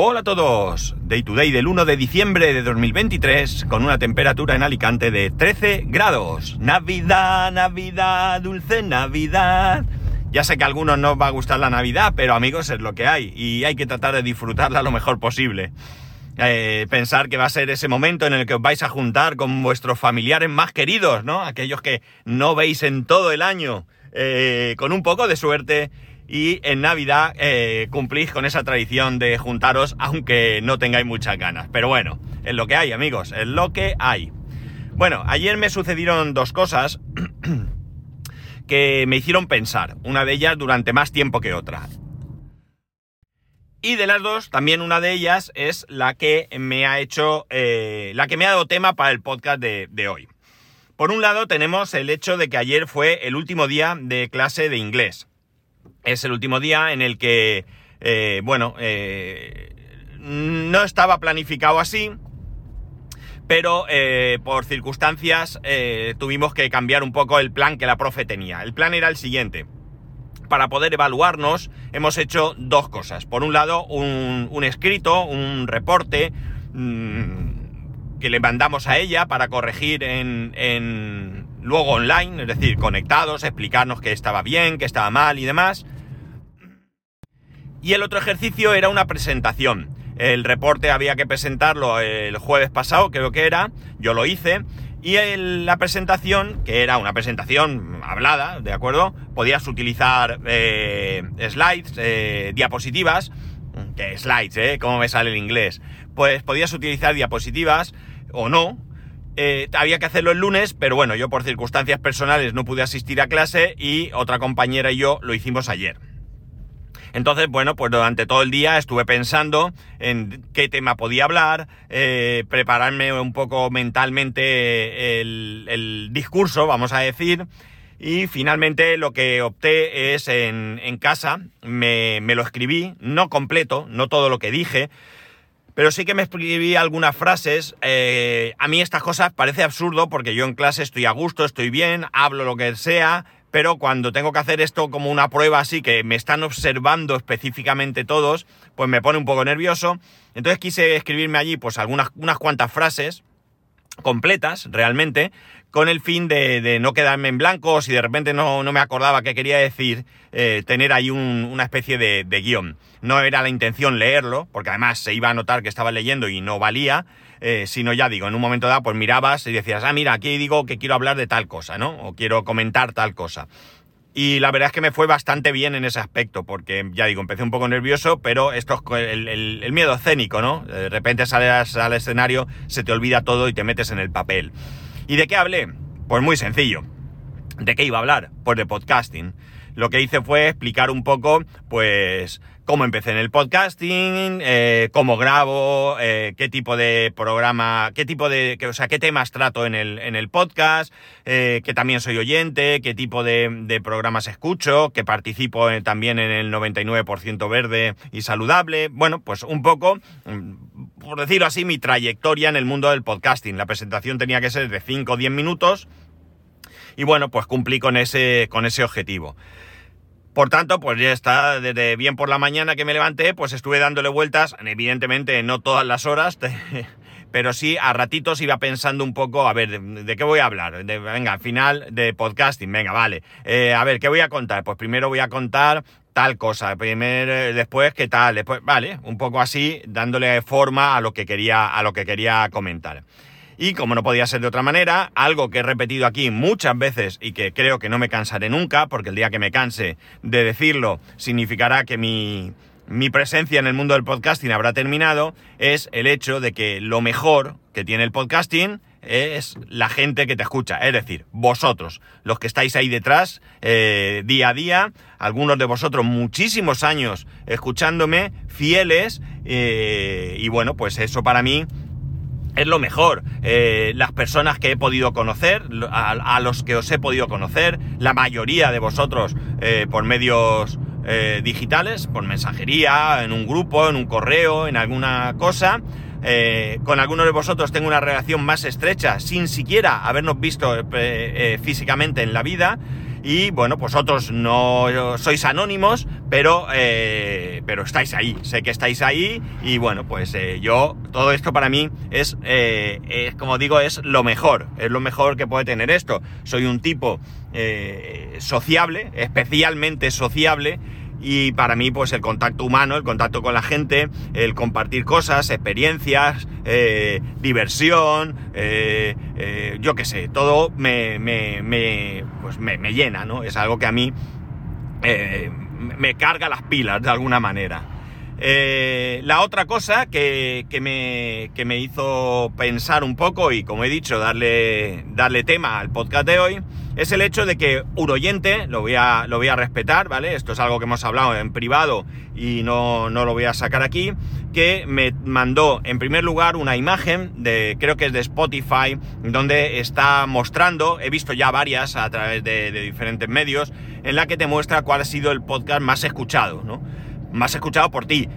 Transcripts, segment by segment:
Hola a todos, Day to Day del 1 de diciembre de 2023 con una temperatura en Alicante de 13 grados. Navidad, Navidad, dulce Navidad. Ya sé que a algunos no os va a gustar la Navidad, pero amigos es lo que hay y hay que tratar de disfrutarla lo mejor posible. Eh, pensar que va a ser ese momento en el que os vais a juntar con vuestros familiares más queridos, ¿no? Aquellos que no veis en todo el año, eh, con un poco de suerte y en Navidad eh, cumplís con esa tradición de juntaros aunque no tengáis muchas ganas. Pero bueno, es lo que hay amigos, es lo que hay. Bueno, ayer me sucedieron dos cosas que me hicieron pensar, una de ellas durante más tiempo que otra. Y de las dos, también una de ellas es la que me ha hecho, eh, la que me ha dado tema para el podcast de, de hoy. Por un lado tenemos el hecho de que ayer fue el último día de clase de inglés es el último día en el que, eh, bueno, eh, no estaba planificado así, pero eh, por circunstancias tuvimos que cambiar un poco el plan que la profe tenía. El plan era el siguiente. Para poder evaluarnos hemos hecho dos cosas. Por un lado, un, escrito, un reporte mm, que le mandamos a ella para corregir en, en, luego online, es decir, conectados, explicarnos que estaba bien, que estaba mal y demás. Y el otro ejercicio era una presentación. El reporte había que presentarlo el jueves pasado, creo que era, yo lo hice, y la presentación, que era una presentación hablada, ¿de acuerdo? Podías utilizar eh, slides, eh, diapositivas, que slides, ¿eh? ¿Cómo me sale el inglés? Pues podías utilizar diapositivas o no. Eh, había que hacerlo el lunes, pero bueno, yo por circunstancias personales no pude asistir a clase y otra compañera y yo lo hicimos ayer. Entonces, bueno, pues durante todo el día estuve pensando en qué tema podía hablar, eh, prepararme un poco mentalmente el, discurso, vamos a decir, y finalmente lo que opté es en, casa, me, lo escribí, no completo, no todo lo que dije, pero sí que me escribí algunas frases. Eh, a mí estas cosas parece absurdo porque yo en clase estoy a gusto, estoy bien, hablo lo que sea, pero cuando tengo que hacer esto como una prueba así, que me están observando específicamente todos, pues me pone un poco nervioso. Entonces quise escribirme allí pues algunas unas cuantas frases completas realmente, con el fin de, no quedarme en blanco, si de repente no, me acordaba qué quería decir, eh, tener ahí una especie de guion. No era la intención leerlo, porque además se iba a notar que estaba leyendo y no valía, eh, sino ya digo, en un momento dado, pues mirabas y decías, ah, mira, aquí digo que quiero hablar de tal cosa, ¿no? O quiero comentar tal cosa. Y la verdad es que me fue bastante bien en ese aspecto, porque ya digo, empecé un poco nervioso, pero esto es el, el, miedo escénico, ¿no? De repente sales al escenario, se te olvida todo y te metes en el papel. ¿Y de qué hablé? Pues muy sencillo. ¿De qué iba a hablar? Pues de podcasting. Lo que hice fue explicar un poco, pues, cómo empecé en el podcasting, eh, cómo grabo, eh, qué tipo de programa, qué tipo de, o sea, qué temas trato en el, en el podcast, eh, que también soy oyente, qué tipo de, programas escucho, que participo también en el 99% verde y saludable. Bueno, pues un poco, mm, por decirlo así, mi trayectoria en el mundo del podcasting. La presentación tenía que ser de 5 o 10 minutos. Y bueno, pues cumplí con ese, con ese objetivo. Por tanto, pues ya está, desde bien por la mañana que me levanté, pues estuve dándole vueltas, evidentemente no todas las horas, pero sí a ratitos iba pensando un poco, a ver, ¿de, qué voy a hablar? venga, al final de podcasting, venga, vale. Eh, a ver, ¿qué voy a contar? Pues primero voy a contar tal cosa, primero, eh, después qué tal, después, vale, un poco así, dándole forma a lo que quería, a lo que quería comentar. Y como no podía ser de otra manera, algo que he repetido aquí muchas veces y que creo que no me cansaré nunca, porque el día que me canse de decirlo significará que mi, mi presencia en el mundo del podcasting habrá terminado, es el hecho de que lo mejor que tiene el podcasting es la gente que te escucha, es decir, vosotros, los que estáis ahí detrás eh, día a día, algunos de vosotros muchísimos años escuchándome, fieles, eh, y bueno, pues eso para mí es lo mejor. Eh, las personas que he podido conocer, a, los que os he podido conocer, la mayoría de vosotros eh, por medios eh, digitales, por mensajería, en un grupo, en un correo, en alguna cosa. con algunos de vosotros tengo una relación más estrecha sin siquiera habernos visto físicamente en la vida y bueno, pues otros no sois anónimos, pero, eh, pero estáis ahí, sé que estáis ahí y bueno, pues eh, yo, todo esto para mí es, es, como digo, es lo mejor, es lo mejor que puede tener esto. Soy un tipo sociable, especialmente sociable, y para mí pues el contacto humano, el contacto con la gente, el compartir cosas, experiencias, eh, diversión, eh, eh, yo qué sé, todo me, me, me, pues me, llena, ¿no? Es algo que a mí me carga las pilas de alguna manera. La otra cosa que, me, que, me, hizo pensar un poco y como he dicho, darle, darle tema al podcast de hoy, es el hecho de que un oyente, lo voy a, lo voy a respetar, ¿vale? Esto es algo que hemos hablado en privado y no, no lo voy a sacar aquí, que me mandó en primer lugar una imagen de, creo que es de Spotify, donde está mostrando, he visto ya varias a través de, de diferentes medios, en la que te muestra cuál ha sido el podcast más escuchado, ¿no? Más escuchado por ti.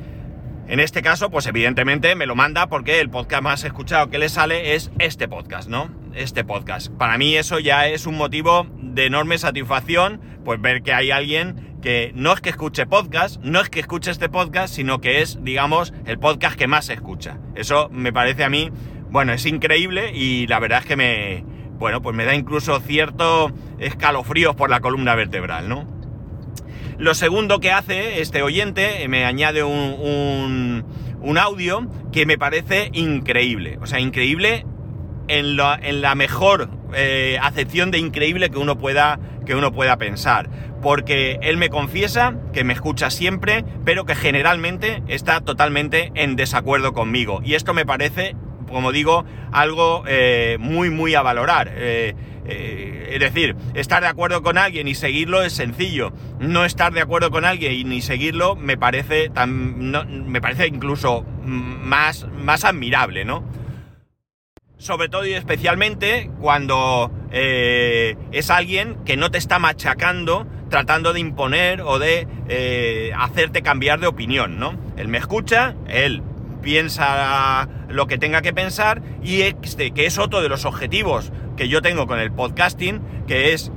En este caso, pues evidentemente me lo manda porque el podcast más escuchado que le sale es este podcast, ¿no? este podcast. Para mí eso ya es un motivo de enorme satisfacción, pues ver que hay alguien que no es que escuche podcast, no es que escuche este podcast, sino que es, digamos, el podcast que más se escucha. Eso me parece a mí, bueno, es increíble y la verdad es que me, bueno, pues me da incluso cierto escalofríos por la columna vertebral, ¿no? Lo segundo que hace este oyente, me añade un, un, audio que me parece increíble. O sea, increíble en la, mejor eh, acepción de increíble que uno, pueda, que uno pueda pensar. Porque él me confiesa que me escucha siempre, pero que generalmente está totalmente en desacuerdo conmigo. Y esto me parece, como digo, algo eh, muy, muy a valorar. Eh, es decir, estar de acuerdo con alguien y seguirlo es sencillo. No estar de acuerdo con alguien y ni seguirlo me parece, tan, me parece incluso más, más admirable, ¿no? sobre todo y especialmente cuando eh, es alguien que no te está machacando, tratando de imponer o de eh, hacerte cambiar de opinión, ¿no? Él me escucha, él piensa lo que tenga que pensar y este, que es otro de los objetivos que yo tengo con el podcasting, que es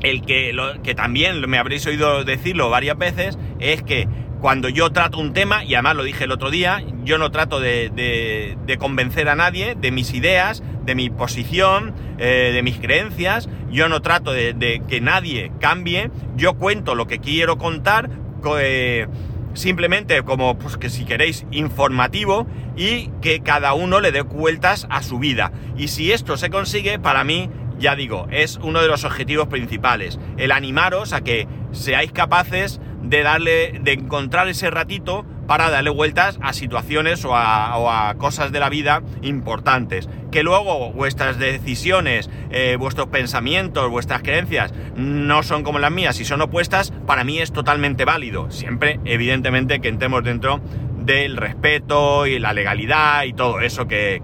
el que, que también me habréis oído decirlo varias veces, es que cuando yo trato un tema, y además lo dije el otro día, yo no trato de, convencer a nadie de mis ideas, de mi posición, eh, de mis creencias, yo no trato de, que nadie cambie, yo cuento lo que quiero contar, eh, simplemente como, pues que si queréis, informativo, y que cada uno le dé vueltas a su vida. Y si esto se consigue, para mí, ya digo, es uno de los objetivos principales, el animaros a que seáis capaces de darle, de encontrar ese ratito para darle vueltas a situaciones o a, cosas de la vida importantes. Que luego vuestras decisiones, eh, vuestros pensamientos, vuestras creencias no son como las mías y son opuestas, para mí es totalmente válido. Siempre, evidentemente, que entremos dentro del respeto y la legalidad y todo eso que,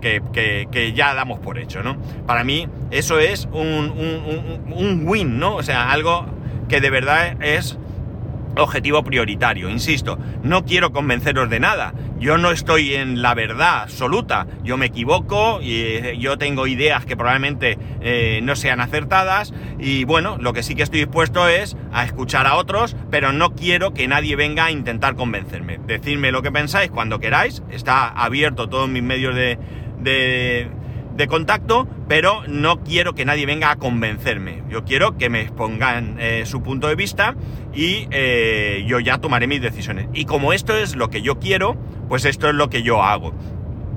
ya damos por hecho, ¿no? Para mí eso es un, un, un win, ¿no? O sea, algo que de verdad es objetivo prioritario. Insisto, no quiero convenceros de nada. Yo no estoy en la verdad absoluta. Yo me equivoco y eh, yo tengo ideas que probablemente eh, no sean acertadas. Y bueno, lo que sí que estoy dispuesto es a escuchar a otros, pero no quiero que nadie venga a intentar convencerme. Decidme lo que pensáis cuando queráis. Está abierto todos mis medios de de contacto, pero no quiero que nadie venga a convencerme. Yo quiero que me expongan eh, su punto de vista y eh, yo ya tomaré mis decisiones. Y como esto es lo que yo quiero, pues esto es lo que yo hago.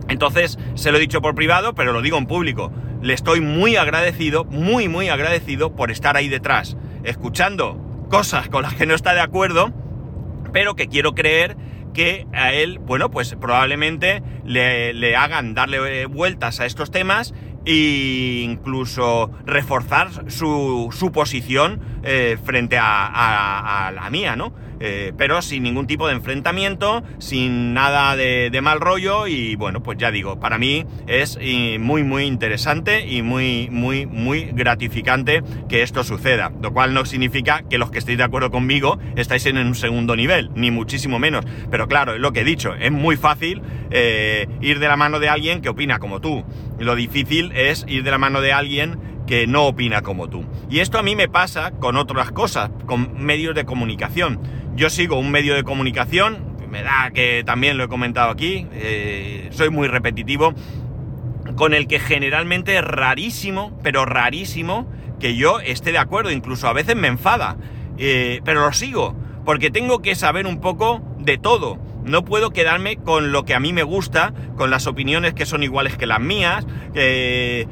Entonces, se lo he dicho por privado, pero lo digo en público. Le estoy muy agradecido, muy, muy agradecido por estar ahí detrás, escuchando cosas con las que no está de acuerdo, pero que quiero creer que a él, bueno, pues probablemente le, hagan darle vueltas a estos temas e incluso reforzar su, su posición eh, frente a, la mía, ¿no? Eh, pero sin ningún tipo de enfrentamiento, sin nada de, mal rollo y bueno, pues ya digo, para mí es muy muy interesante y muy muy muy gratificante que esto suceda, lo cual no significa que los que estéis de acuerdo conmigo estáis en un segundo nivel, ni muchísimo menos, pero claro, es lo que he dicho, es muy fácil eh, ir de la mano de alguien que opina como tú, lo difícil es ir de la mano de alguien que no opina como tú. Y esto a mí me pasa con otras cosas, con medios de comunicación. Yo sigo un medio de comunicación, me da que también lo he comentado aquí, eh, soy muy repetitivo, con el que generalmente es rarísimo, pero rarísimo, que yo esté de acuerdo, incluso a veces me enfada, eh, pero lo sigo, porque tengo que saber un poco de todo. No puedo quedarme con lo que a mí me gusta, con las opiniones que son iguales que las mías, eh,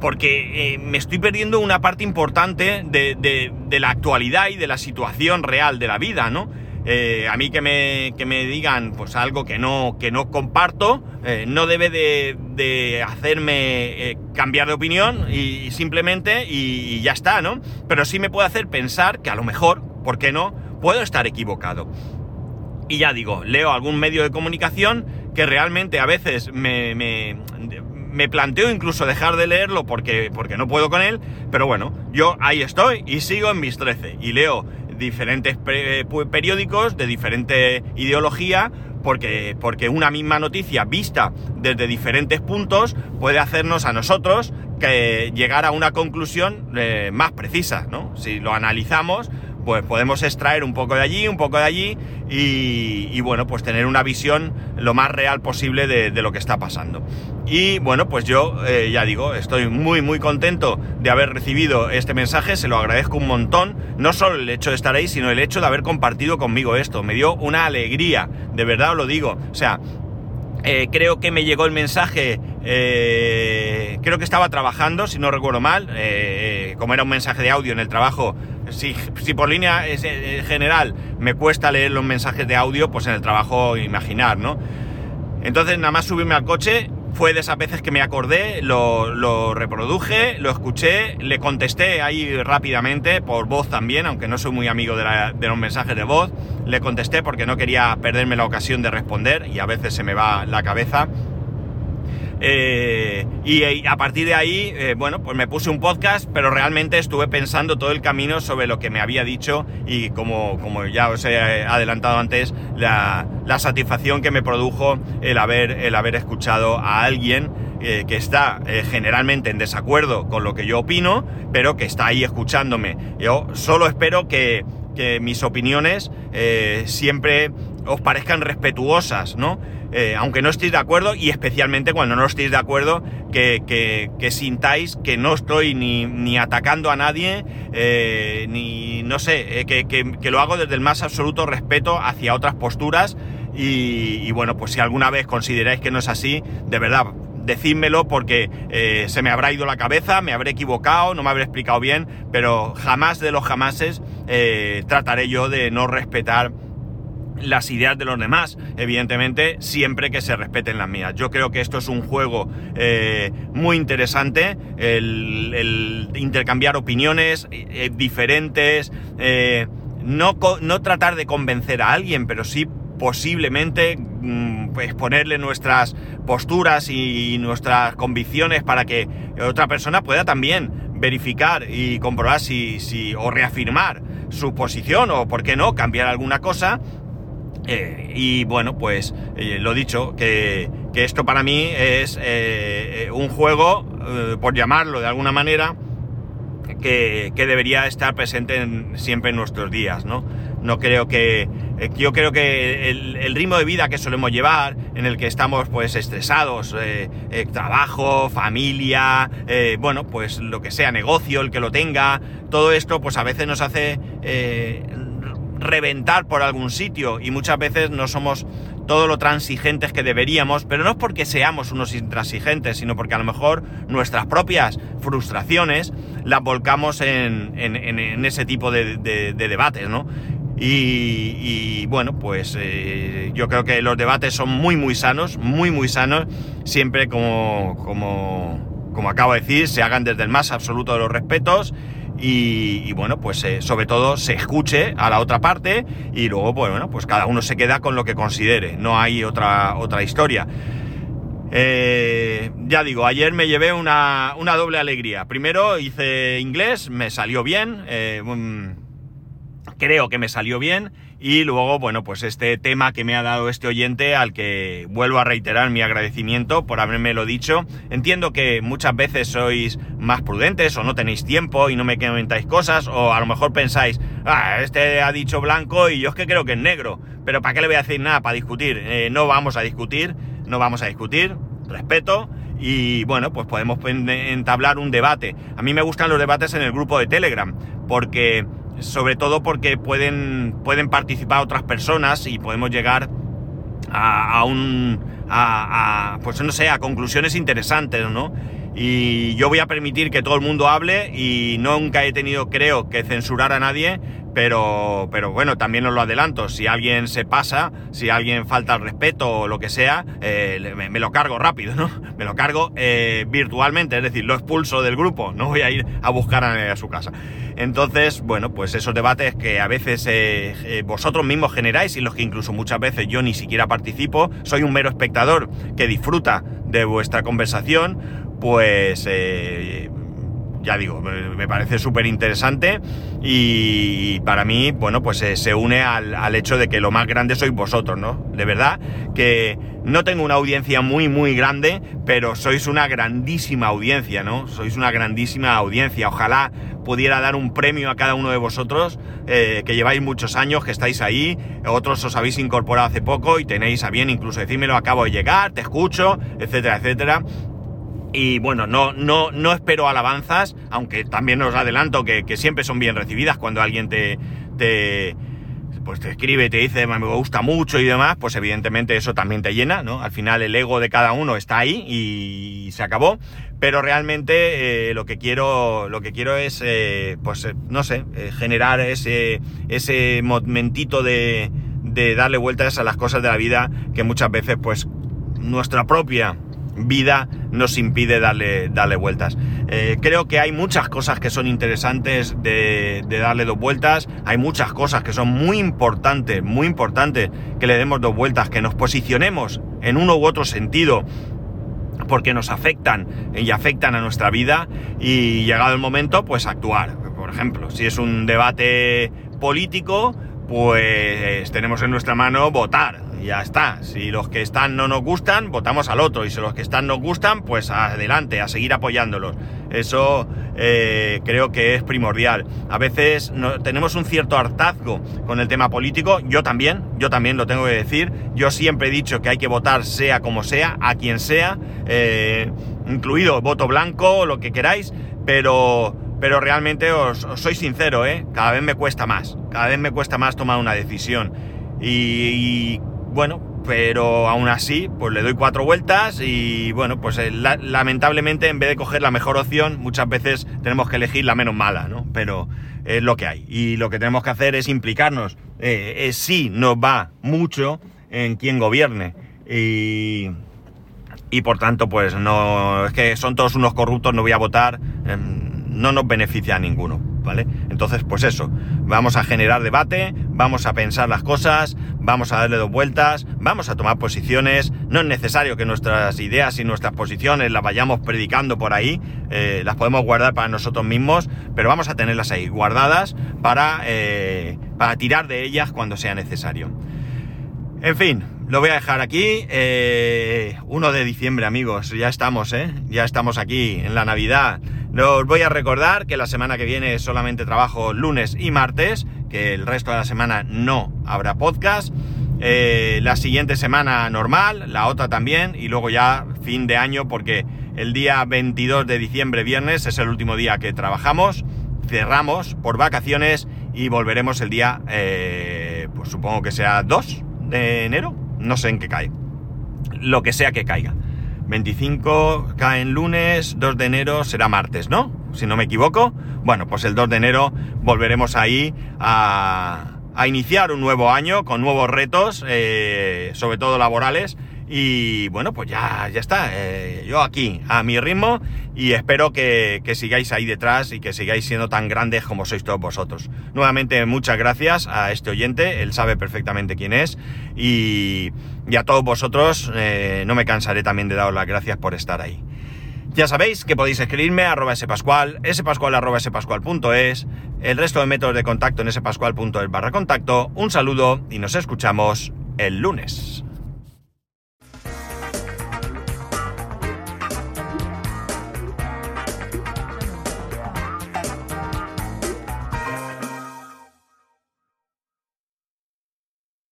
porque me estoy perdiendo una parte importante de, de, la actualidad y de la situación real de la vida, ¿no? Eh, a mí que me, que me, digan pues algo que no, que no comparto, eh, no debe de, hacerme eh, cambiar de opinión y, simplemente y, ya está, ¿no? Pero sí me puede hacer pensar que a lo mejor, ¿por qué no? Puedo estar equivocado. Y ya digo, leo algún medio de comunicación que realmente a veces me, me, planteo incluso dejar de leerlo porque, porque no puedo con él, pero bueno, yo ahí estoy y sigo en mis 13 y leo diferentes periódicos de diferente ideología, porque, porque una misma noticia vista desde diferentes puntos puede hacernos a nosotros que llegar a una conclusión eh, más precisa, ¿no? Si lo analizamos, pues podemos extraer un poco de allí, un poco de allí y, bueno, pues tener una visión lo más real posible de, lo que está pasando. Y bueno, pues yo eh, ya digo, estoy muy muy contento de haber recibido este mensaje, se lo agradezco un montón, no solo el hecho de estar ahí, sino el hecho de haber compartido conmigo esto, me dio una alegría, de verdad os lo digo, o sea, eh, creo que me llegó el mensaje, eh, creo que estaba trabajando, si no recuerdo mal, como era un mensaje de audio en el trabajo, si, por línea general me cuesta leer los mensajes de audio, pues en el trabajo imaginar, ¿no? Entonces nada más subirme al coche, fue de esas veces que me acordé, lo, reproduje, lo escuché, le contesté ahí rápidamente, por voz también, aunque no soy muy amigo de, de, los mensajes de voz, le contesté porque no quería perderme la ocasión de responder y a veces se me va la cabeza. Eh, y, a partir de ahí, eh, bueno, pues me puse un podcast, pero realmente estuve pensando todo el camino sobre lo que me había dicho y como, como ya os he adelantado antes, la, satisfacción que me produjo el haber, el haber escuchado a alguien eh, que está generalmente en desacuerdo con lo que yo opino, pero que está ahí escuchándome. Yo solo espero que, que mis opiniones siempre os parezcan respetuosas, ¿no? Eh, aunque no estéis de acuerdo, y especialmente cuando no estéis de acuerdo, que, sintáis que no estoy ni, atacando a nadie, eh, ni no sé, eh, que, lo hago desde el más absoluto respeto hacia otras posturas. Y, bueno, pues si alguna vez consideráis que no es así, de verdad, decídmelo porque se me habrá ido la cabeza, me habré equivocado, no me habré explicado bien, pero jamás de los jamases trataré yo de no respetar las ideas de los demás, evidentemente, siempre que se respeten las mías. Yo creo que esto es un juego eh, muy interesante, el, intercambiar opiniones eh, diferentes, eh, no, no, tratar de convencer a alguien, pero sí posiblemente mm, exponerle nuestras posturas y nuestras convicciones para que otra persona pueda también verificar y comprobar si, si o reafirmar su posición o, por qué no, cambiar alguna cosa eh, y bueno, pues eh, lo dicho, que, esto para mí es eh, un juego, por llamarlo de alguna manera, que, debería estar presente siempre en nuestros días, ¿no? No creo que. yo creo que el, ritmo de vida que solemos llevar, en el que estamos pues estresados, trabajo, familia, bueno, pues lo que sea, negocio, el que lo tenga, todo esto, pues a veces nos hace reventar por algún sitio y muchas veces no somos todo lo transigentes que deberíamos, pero no es porque seamos unos intransigentes, sino porque a lo mejor nuestras propias frustraciones las volcamos en, ese tipo de, debates, ¿no? Y, bueno, pues eh, yo creo que los debates son muy, muy sanos, muy, muy sanos, siempre como, como, como acabo de decir, se hagan desde el más absoluto de los respetos y, bueno, pues eh, sobre todo se escuche a la otra parte y luego, pues, bueno, pues cada uno se queda con lo que considere, no hay otra, otra historia. Eh, ya digo, ayer me llevé una, doble alegría. Primero hice inglés, me salió bien, eh, creo que me salió bien, Y luego, bueno, pues este tema que me ha dado este oyente al que vuelvo a reiterar mi agradecimiento por haberme lo dicho. Entiendo que muchas veces sois más prudentes o no tenéis tiempo y no me comentáis cosas o a lo mejor pensáis, ah, este ha dicho blanco y yo es que creo que es negro. Pero ¿para qué le voy a decir nada para discutir? Eh, no vamos a discutir, no vamos a discutir, respeto y bueno, pues podemos entablar un debate. A mí me gustan los debates en el grupo de Telegram porque sobre todo porque pueden, pueden participar otras personas y podemos llegar a, un... A, pues no sé, a conclusiones interesantes, ¿no? Y yo voy a permitir que todo el mundo hable y nunca he tenido, creo, que censurar a nadie, pero, pero bueno, también os lo adelanto, si alguien se pasa, si alguien falta al respeto o lo que sea, eh, me, lo cargo rápido, ¿no? Me lo cargo eh, virtualmente, es decir, lo expulso del grupo, no voy a ir a buscar a, su casa. Entonces, bueno, pues esos debates que a veces eh, vosotros mismos generáis y los que incluso muchas veces yo ni siquiera participo, soy un mero espectador que disfruta de vuestra conversación, pues ya digo, me parece súper interesante y para mí, bueno, pues eh, se une al, hecho de que lo más grande sois vosotros, ¿no? De verdad que no tengo una audiencia muy, muy grande, pero sois una grandísima audiencia, ¿no? Sois una grandísima audiencia. Ojalá pudiera dar un premio a cada uno de vosotros, eh, que lleváis muchos años, que estáis ahí, otros os habéis incorporado hace poco y tenéis a bien incluso decírmelo, acabo de llegar, te escucho, etcétera, etcétera. Y bueno, no, no, no espero alabanzas, aunque también os adelanto que, siempre son bien recibidas cuando alguien te, te, pues te escribe, te dice me gusta mucho y demás, pues evidentemente eso también te llena, ¿no? Al final el ego de cada uno está ahí y se acabó. Pero realmente eh, lo que quiero, lo que quiero es, eh, pues eh, no sé, generar ese, ese momentito de, de darle vueltas a las cosas de la vida que muchas veces, pues, nuestra propia vida nos impide darle, darle vueltas. Eh, creo que hay muchas cosas que son interesantes de, darle dos vueltas, hay muchas cosas que son muy importantes, muy importantes que le demos dos vueltas, que nos posicionemos en uno u otro sentido porque nos afectan y afectan a nuestra vida y llegado el momento pues actuar. Por ejemplo, si es un debate político, pues tenemos en nuestra mano votar ya está. Si los que están no nos gustan, votamos al otro. Y si los que están nos gustan, pues adelante, a seguir apoyándolos. Eso eh, creo que es primordial. A veces tenemos un cierto hartazgo con el tema político. Yo también, yo también lo tengo que decir. Yo siempre he dicho que hay que votar sea como sea, a quien sea, eh, incluido voto blanco, lo que queráis, pero... Pero realmente os, soy sincero, ¿eh? Cada vez me cuesta más. Cada vez me cuesta más tomar una decisión. y bueno, pero aún así, pues le doy cuatro vueltas y bueno, pues eh, lamentablemente en vez de coger la mejor opción, muchas veces tenemos que elegir la menos mala, ¿no? Pero es lo que hay. Y lo que tenemos que hacer es implicarnos. Eh, sí nos va mucho en quien gobierne. Y, y por tanto, pues no, es que son todos unos corruptos, no voy a votar, em, no nos beneficia a ninguno. ¿vale? Entonces, pues eso, vamos a generar debate, vamos a pensar las cosas, vamos a darle dos vueltas, vamos a tomar posiciones, no es necesario que nuestras ideas y nuestras posiciones las vayamos predicando por ahí, eh, las podemos guardar para nosotros mismos, pero vamos a tenerlas ahí guardadas para, eh, para tirar de ellas cuando sea necesario. En fin, lo voy a dejar aquí. 1 eh, de diciembre, amigos. Ya estamos, ¿eh? Ya estamos aquí en la Navidad. Os voy a recordar que la semana que viene solamente trabajo lunes y martes, que el resto de la semana no habrá podcast. Eh, la siguiente semana normal, la otra también, y luego ya fin de año, porque el día 22 de diciembre, viernes, es el último día que trabajamos. Cerramos por vacaciones y volveremos el día, eh, pues supongo que sea 2 de enero, no sé en qué cae. Lo que sea que caiga. 25 cae en lunes, 2 de enero será martes, ¿no? Si no me equivoco. Bueno, pues el 2 de enero volveremos ahí a, iniciar un nuevo año con nuevos retos, eh, sobre todo laborales. Y bueno, pues ya, ya está. Eh, yo aquí, a mi ritmo, y espero que, que, sigáis ahí detrás y que sigáis siendo tan grandes como sois todos vosotros. Nuevamente, muchas gracias a este oyente, él sabe perfectamente quién es, y, y a todos vosotros eh, no me cansaré también de daros las gracias por estar ahí. Ya sabéis que podéis escribirme a arroba spascual, spascual arroba spascual.es, el resto de métodos de contacto en spascual.es barra contacto. Un saludo y nos escuchamos el lunes.